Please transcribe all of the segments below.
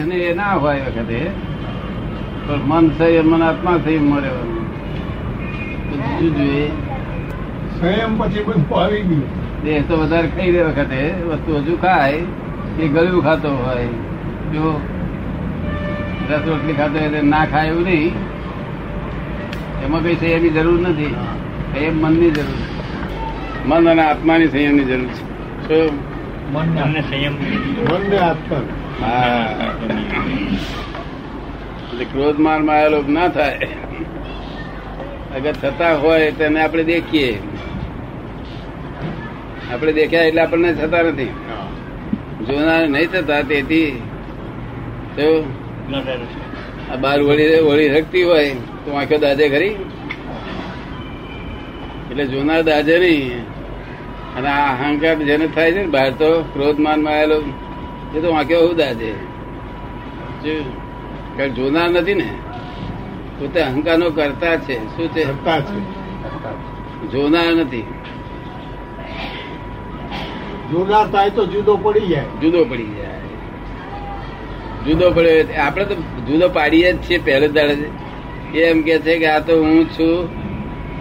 અને એ ના હોય વખતે પણ મન સંયમ મન આત્મા સંયમમાં રહેવાનું તો બીજું જોઈએ. સંયમ પછી બધું આવી ગયું. દેહ તો વધારે ખાઈ દે વખતે વસ્તુ હજુ ખાય એ ગળ્યું ખાતો હોય. જો દસ રોટલી ખાતો હોય એટલે ના ખાય એવું નહીં. એમાં કઈ સંયમની જરૂર નથી. સંયમ મનની જરૂર છે. મન અને આત્માની સંયમની જરૂર છે. મન અને સંયમ. મનને આત્મા. હા એટલે ક્રોધ મારમાં ના થાય. અગર થતા હોય તેને આપણે દેખીએ. આપણે દેખ્યા એટલે આપણને થતા નથી. જોનાર નહીં થતા, તેથી આ બાર વળી વળી શકતી હોય, તો આંખો દાજે ખરી. એટલે જોનાર દાજે નહીં. અને આ અહંકાર જેને થાય છે ને, બહાર તો ક્રોધ માનમાં આવેલો એ તો વાંક્યો ઉદા છે. કારણ જોનાર નથી ને પોતે અહંકાર નો કરતા છે. શું છે? કરતા જોનાર નથી. જોનાર થાય તો જુદો પડી જાય. જુદો પડી જાય. જુદો પડ્યો આપણે તો જુદો પાડીએ જ છીએ પહેલે દાડે. એ એમ કે છે કે આ તો હું છું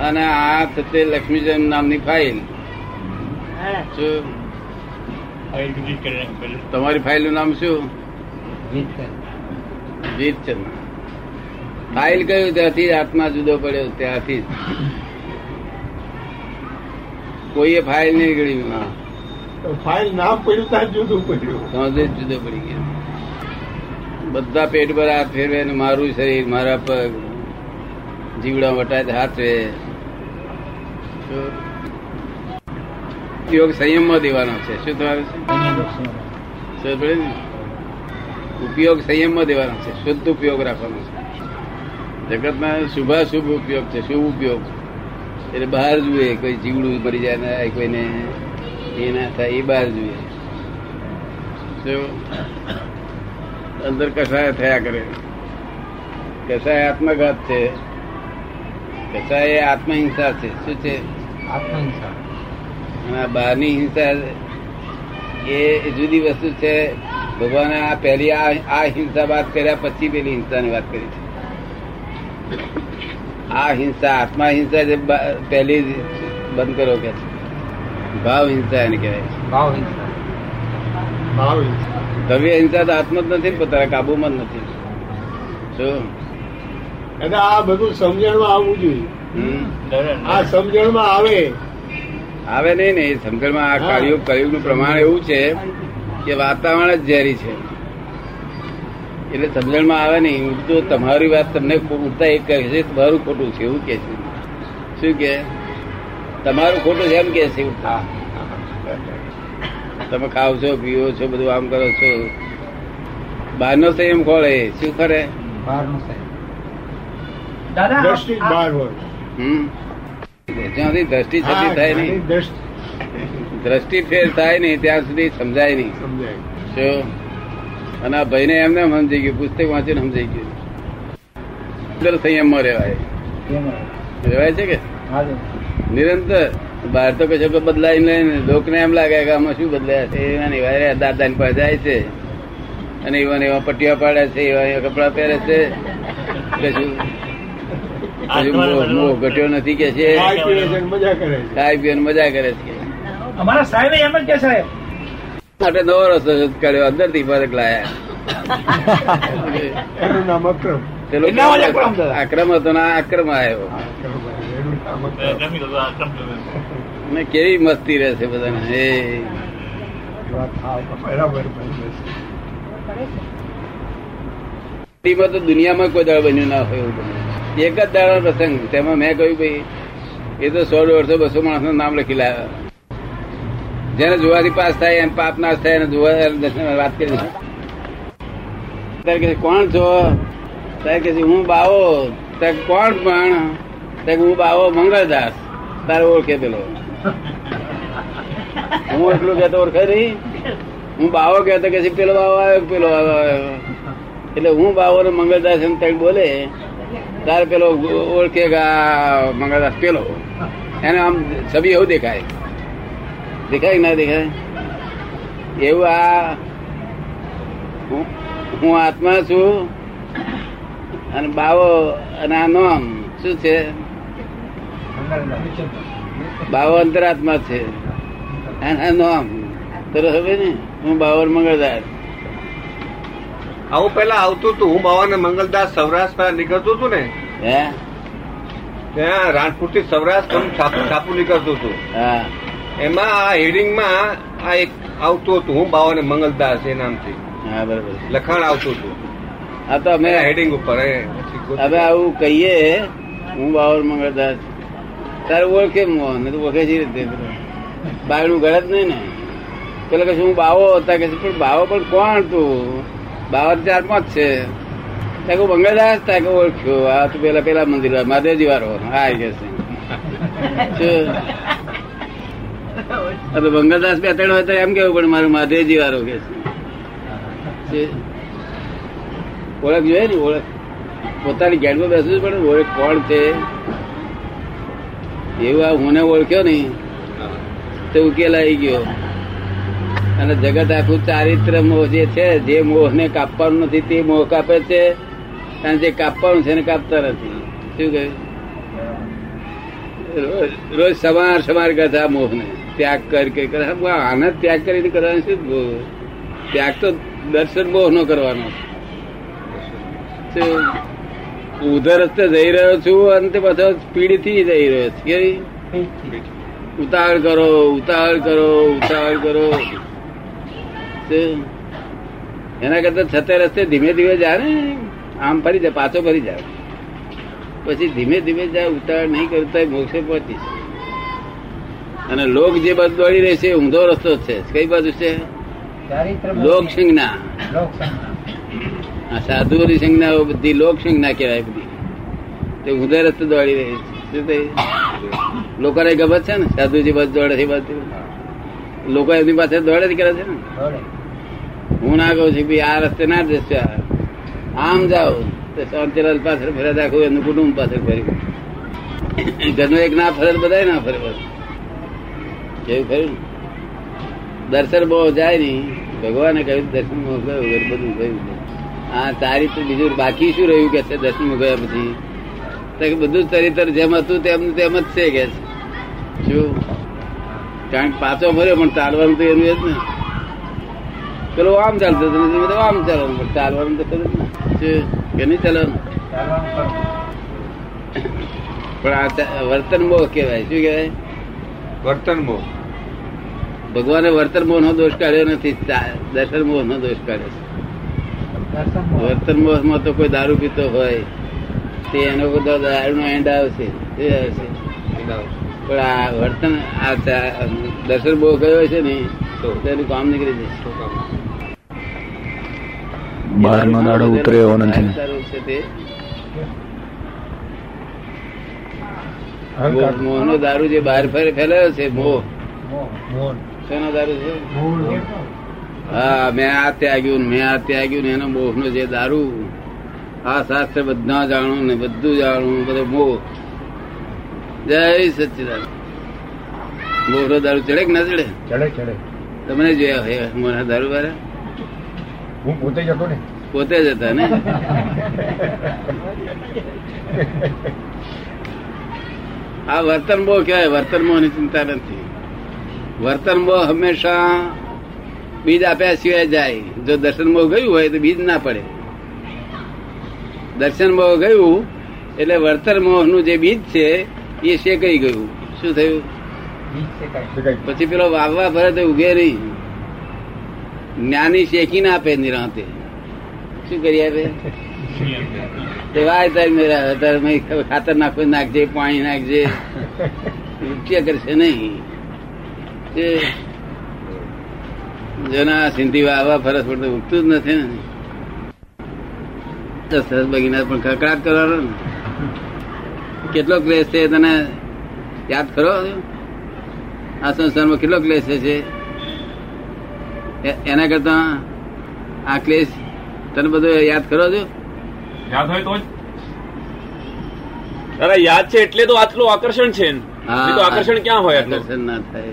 અને આ થતે લક્ષ્મીચંદ નામની ફાઇલ શું તમારી ફાઇલનું નામ શું? જીતચંદ. ફાઇલ કયું? ત્યાંથી આત્મા જુદો પડ્યો ત્યાંથી જ. કોઈએ ફાઇલ નહીં ગણી? ફાઇલ નામ પડ્યું ત્યાં જુદું પડ્યું. જુદો પડી ગયો. બધા પેટ પર હાથ ફેરવે ને મારું શરીર મારા પગ જીવડા વટાય હાથવે. ઉપયોગ સંયમમાં દેવાનો છે. શું થવાનું છે? ઉપયોગ સંયમમાં દેવાનો છે. શુદ્ધ ઉપયોગ રાખવાનો છે. જગતમાં શુભાશુભ ઉપયોગ છે. શુભ ઉપયોગ. એટલે બહાર જુએ કોઈ જીવડું મરી જાય ને કોઈને એ ના થાય એ બહાર જુએ. શું અંદર કસાય થયા કરે. કસાય આત્મઘાત છે. કસાય એ આત્મહિંસા છે. શું છે? આત્મહિંસા. અને બહારની હિંસા એ જુદી વસ્તુ છે. ભગવાને આ પહેલી આ હિંસા વાત કર્યા પછી પેલી હિંસાની વાત કરી છે. આ હિંસા આત્મા હિંસા જે પહેલી બંધ કરો કે ભાવ હિંસા એને કહેવાય ભાવ હિંસા. ભાવ હિંસા. દ્રવ્ય હિંસા તો આત્મ જ નથી પોતાના કાબુમાં જ નથી. શું એટલે આ બધું સમજણમાં આવવું જોઈએ. હમ? આ સમજણમાં આવે આવે નહીં ને સમજણમાં આ હા. કળિયુગ કળિયુગનું પ્રમાણ એવું છે કે વાતાવરણ જ ઝેરી છે. એટલે સમજણમાં આવે નહીં. ઉડતું તમારી વાત તમને ઉડતા એક કહે છે તમારું ખોટું છે એવું કે છે. શું કે તમારું ખોટું છે એમ કે છે. તમે ખાવ છો પીવો છો બધું આમ કરો છો. બહારનો સંયમ ખોળે? શું કરે બહારનું સંયમ દાદા હમ. જ્યાં સુધી દ્રષ્ટિ છતી થાય નહીં. દ્રષ્ટિ ફેર થાય નહીં ત્યાં સુધી સમજાય નહીં. શું? અને આ ભાઈને એમને સમજી ગયું પુસ્તક વાંચીને સમજાઈ ગયું. અંદર સંયમમાં રહેવાય. રહેવાય છે કે? નિરંતર. બહાર તો કશો બદલાય નહીં લોકોને એમ લાગે કે આમાં શું બદલાયા છે? એવા એવા વારે દાદાની પાસે જાય છે. અને એવા ને એવા પટ્ટીઓ પાડે છે એવા એવા કપડા પહેરે છે. કશું મોહ- ઘટ્યો નથી કે છે? ખાઈ પીવાની મજા કરે છે. અમારા સાહેબ એમ જ કે છે. માટે નવો રસ્તો કાઢ્યો. અંદરથી ફરક લાયા. એનું નામ અક્રમ. અક્રમ હતો ના આક્રમ આવ્યો. ને કેવી મસ્તી રહેશે બધાને. માં તો દુનિયામાં કોઈ દળ બન્યું ના હોય એવું. એક જ દાડા પ્રસંગ. તેમાં મેં કહ્યું ભાઈ, એ તો સો દોઢસો, બસો માણસ નામ લખી લાવ્યા જેને જોવાથી પાસ થાય એમ પાપ નાશ થાય, એને વાત કરી. કોણ છો? ત્યારે કે હું બાવો. ત્યારે કોણ પણ? ત્યારે હું બાવો મંગળદાસ. તારે ઓળખે પેલો. હું એટલું કહેતો ઓળખે નહીં. હું બાવો કહેતો કે પેલો બાવો આવ્યો, પેલો આવ્યો. એટલે હું બાવો ને મંગળદાસ એમ ત્યાં બોલે. તારે પેલો ઓળખે મંગળદાસ પેલો? એને આમ છબી એવું દેખાય. દેખાય કે ના દેખાય? એવું આ હું આત્મા છું અને બાવો અને આ નોમ શું છે? બાવો અંતરાત્મા છે. અને આ નોમ. તો હવે ને? હું બાવર મંગળદાસ. આવું પેલા આવતું હતું હું બાવાને મંગલદાસ સૌરાષ્ટ્ર નીકળતું હતું ને? હે? ત્યાં રાણપુરથી સૌરાષ્ટ્ર છાપુ નીકળતું હતું હા. એમાં આ હેડિંગમાં આ એક આવતું હતું. હું બાવાને મંગલદાસ એ નામથી. હા બરાબર. લખાણ આવતું હતું. આ તો અમે હેડિંગ ઉપર હવે આવું કહીએ હું બાવર મંગળદાસ. તારે ઓળખે મોહન તું ઓળખે છે રીતે બાયણું ગળત નહીં ને. પેલા કે હું બાવો હતા કે પણ બાવો પણ કોણ તું? બાવર ચાર પાંચ છે. ત્યાં કે મંગળદાસ ત્યાં ઓળખ્યો. આ તો પેલા પેલા મંદિર મહાદેવજી વાળો હા કે છે. મંગળદાસ બે ત્રણ હોય તો એમ કેવું પણ મારું મહાદેવજી વાળો કે છે. ઓળખ જોઈએ ને, ઓળખ. પોતાની ગેટમાં બેસવું પડે ઓળખ કોણ છે? એવું આ હું ઓળખ્યો નહીં. તો ઉકેલ આવી ગયો. અને જગત આખું ચારિત્ર મોહ જે છે જે મોહ ને કાપવાનું નથી તે મોહ કાપે છે. અને જે કાપવાનું છે એને કાપતા નથી. શું કહ્યું રોજ સમાર સમાર કરતા મોહ ને ત્યાગ કરી આને ત્યાગ કરીને કરવાનું શું? ત્યાગ તો દર્શન મોહ નો કરવાનો? ઉધર રસ્તે જઈ રહ્યો છું અને તે પાછો સ્પીડથી જઈ રહ્યો છું? ઉતાવળ કરો ઉતાવળ કરો ઉતાવળ કરો. શું? એના કરતા છતે રસ્તે ધીમે ધીમે જાય ને આમ ફરી જાય પાછો ફરી જાય. પછી ધીમે ધીમે જાય ઉતાર નહીં કરતા મોક્ષે પહોંચી અને લોક જે બાજુ દોડી રહે છે ઊંધો રસ્તો છે. કઈ બાજુ છે? લોક સંજ્ઞા આ સાધુઓની સંજ્ઞાઓ બધી લોક સંજ્ઞા કહેવાય બધી. તે ઊંધા રસ્તે દોડી રહી છે. શું લોકોને ગમત છે ને સાધુજી બસ દોડે છે બાજુ. લોકો એમની પાસે દોડે જ કરે છે ને. હું ના કહું છું ભાઈ આ રસ્તે ના જશે આમ જાઓ. તો શાંતિલાલ પાછળ ફરે આખું એમનું કુટુંબ પાછળ ફર્યું ઘરનો એક ના ફરે બધા ના ફરે કેવું ખરું દર્શન બહુ જાય નહીં. ભગવાને કહ્યું દર્શન ગયું બધું થયું આ ચારિત્ર બીજું બાકી શું રહ્યું કે છે દર્શન ગયા પછી? તો બધું ચરિત્ર જેમ હતું તેમ તેમ જ છે કે શું? કારણ પાછો ફર્યો, પણ ચાલવાનું તો એનું એ જ ને. પેલો આમ ચાલતો હતો બધું આમ ચાલવાનું પણ ચાલવાનું તો શું? કે નહીં ચાલવાનું. પણ આ વર્તન મોહ કહેવાય. શું કહેવાય? વર્તન મોહ ભગવાને વર્તન મોહ નો દોષ કાઢ્યો નથી ચા- દર્શન મોહ નો દોષ કાઢ્યો છે. વર્તન મોહમાં તો કોઈ દારૂ પીતો હોય તે એનો બધો દારૂ નો એન્ડ આવશે. તે આવશે. પણ આ વર્તન આ દર્શન બહુ ગયો છે ને તેનું કામ નીકળી જશે? બહારનો દાડો ઉતરે એવો નથી મોહ મોહનો દારૂ જે બહાર ફરે ફેલાયો છે મોહ શેનો દારૂ છે? હા મેં આ ત્યાગ્યું મેં આ ત્યાગ્યું ને એનો મોહનો જે દારૂ. આ શાસ્ત્ર બધા જાણું ને બધું જાણું બધો મોહ જય સચિદાન મોહનો દારૂ ચડે કે ના ચડે? ચડે ચડે. તમને જોયા હોય મોહના દારૂ વાળા હું પોતે જતો ને. પોતે જ હતા ને? આ વર્તન બહુ કહેવાય વર્તન મોહની ચિંતા નથી. વર્તન મોહ હંમેશા બીજ આપ્યા સિવાય જાય. જો દર્શન મોહ ગયું હોય તો બીજ ના પડે. દર્શન બહુ ગયું એટલે વર્તન મોહનું જે બીજ છે એ શેકાઈ ગયું. શું થયું. પછી પેલો વાવવા ભરે તો ઉગે રહી જ્ઞાની શેકી ના આપે નિરાંતે. શું કરી આપે ખાતર નાખો, નાખજે, પાણી નાખજે. રૂપિયા કરશે નહીં. જેના સિંધી વાવા ફરસ પડતો ઉગતું જ નથી ને. સરસ બગીના પણ કકડાટ કરવાનો કેટલો ક્રેશ છે તને યાદ કરો? આ સંસારમાં કેટલો ક્લેશ છે? એના કરતા આ ક્લેશ તને બધો યાદ કરો છો? યાદ હોય તો અરે યાદ છે એટલે તો આટલું આકર્ષણ છે. તો આકર્ષણ ક્યાં હોય આકર્ષણ ના થાય.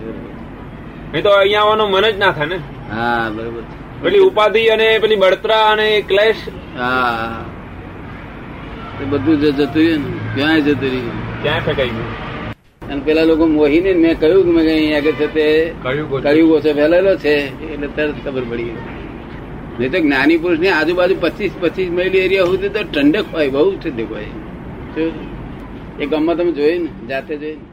નહીં તો અહીંયા આવવાનું મન જ ના થાય ને. હા બરોબર પેલી ઉપાધિ અને પેલી બળતરા અને ક્લેશ. હા. એ બધું જતું રહ્યું ને. ક્યાંય જતું રહ્યું? ક્યાં ફેંકાઈ ગયું. અને પેલા લોકો મોહીને મેં કહ્યું કે મેં અહીંયા આગળ છે તે કયું ઓછો ફેલાયેલો છે એટલે તરત ખબર પડી. ગઈ નહીં તો જ્ઞાની પુરુષની આજુબાજુ પચીસ પચીસ માઇલ એરિયા સુધી તો ઠંડક હોય બહુ ઠંડક હોય. ભાઈ એ ગામમાં તમે જોયું ને જાતે જોયું ને?